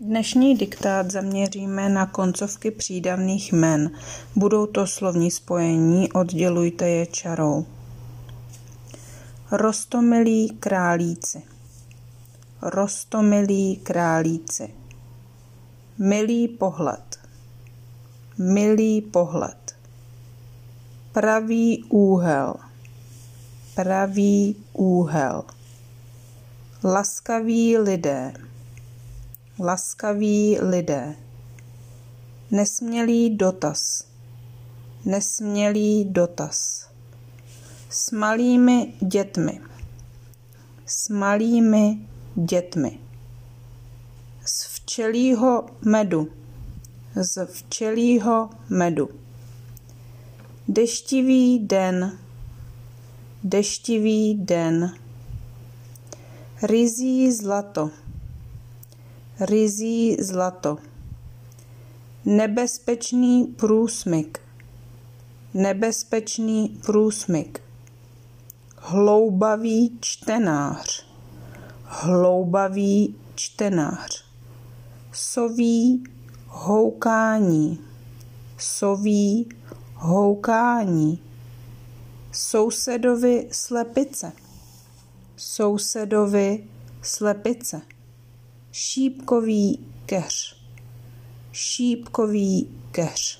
Dnešní diktát zaměříme na koncovky přídavných jmen. Budou to slovní spojení, oddělujte je čarou. Rostomilí králíci. Rostomilí králíci. Milý pohled. Milý pohled. Pravý úhel. Pravý úhel. Laskaví lidé laskaví lidé. Nesmělý dotaz. Nesmělý dotaz. S malými dětmi. S malými dětmi. Z včelího medu. Z včelího medu. Deštivý den. Deštivý den. Rizí zlato ryzí zlato. Nebezpečný průsmyk. Nebezpečný průsmyk. Hloubavý čtenář. Hloubavý čtenář. Soví houkání. Soví houkání. Sousedovi slepice. Sousedovi slepice Шіпковий кеш. Шіпковий кеш.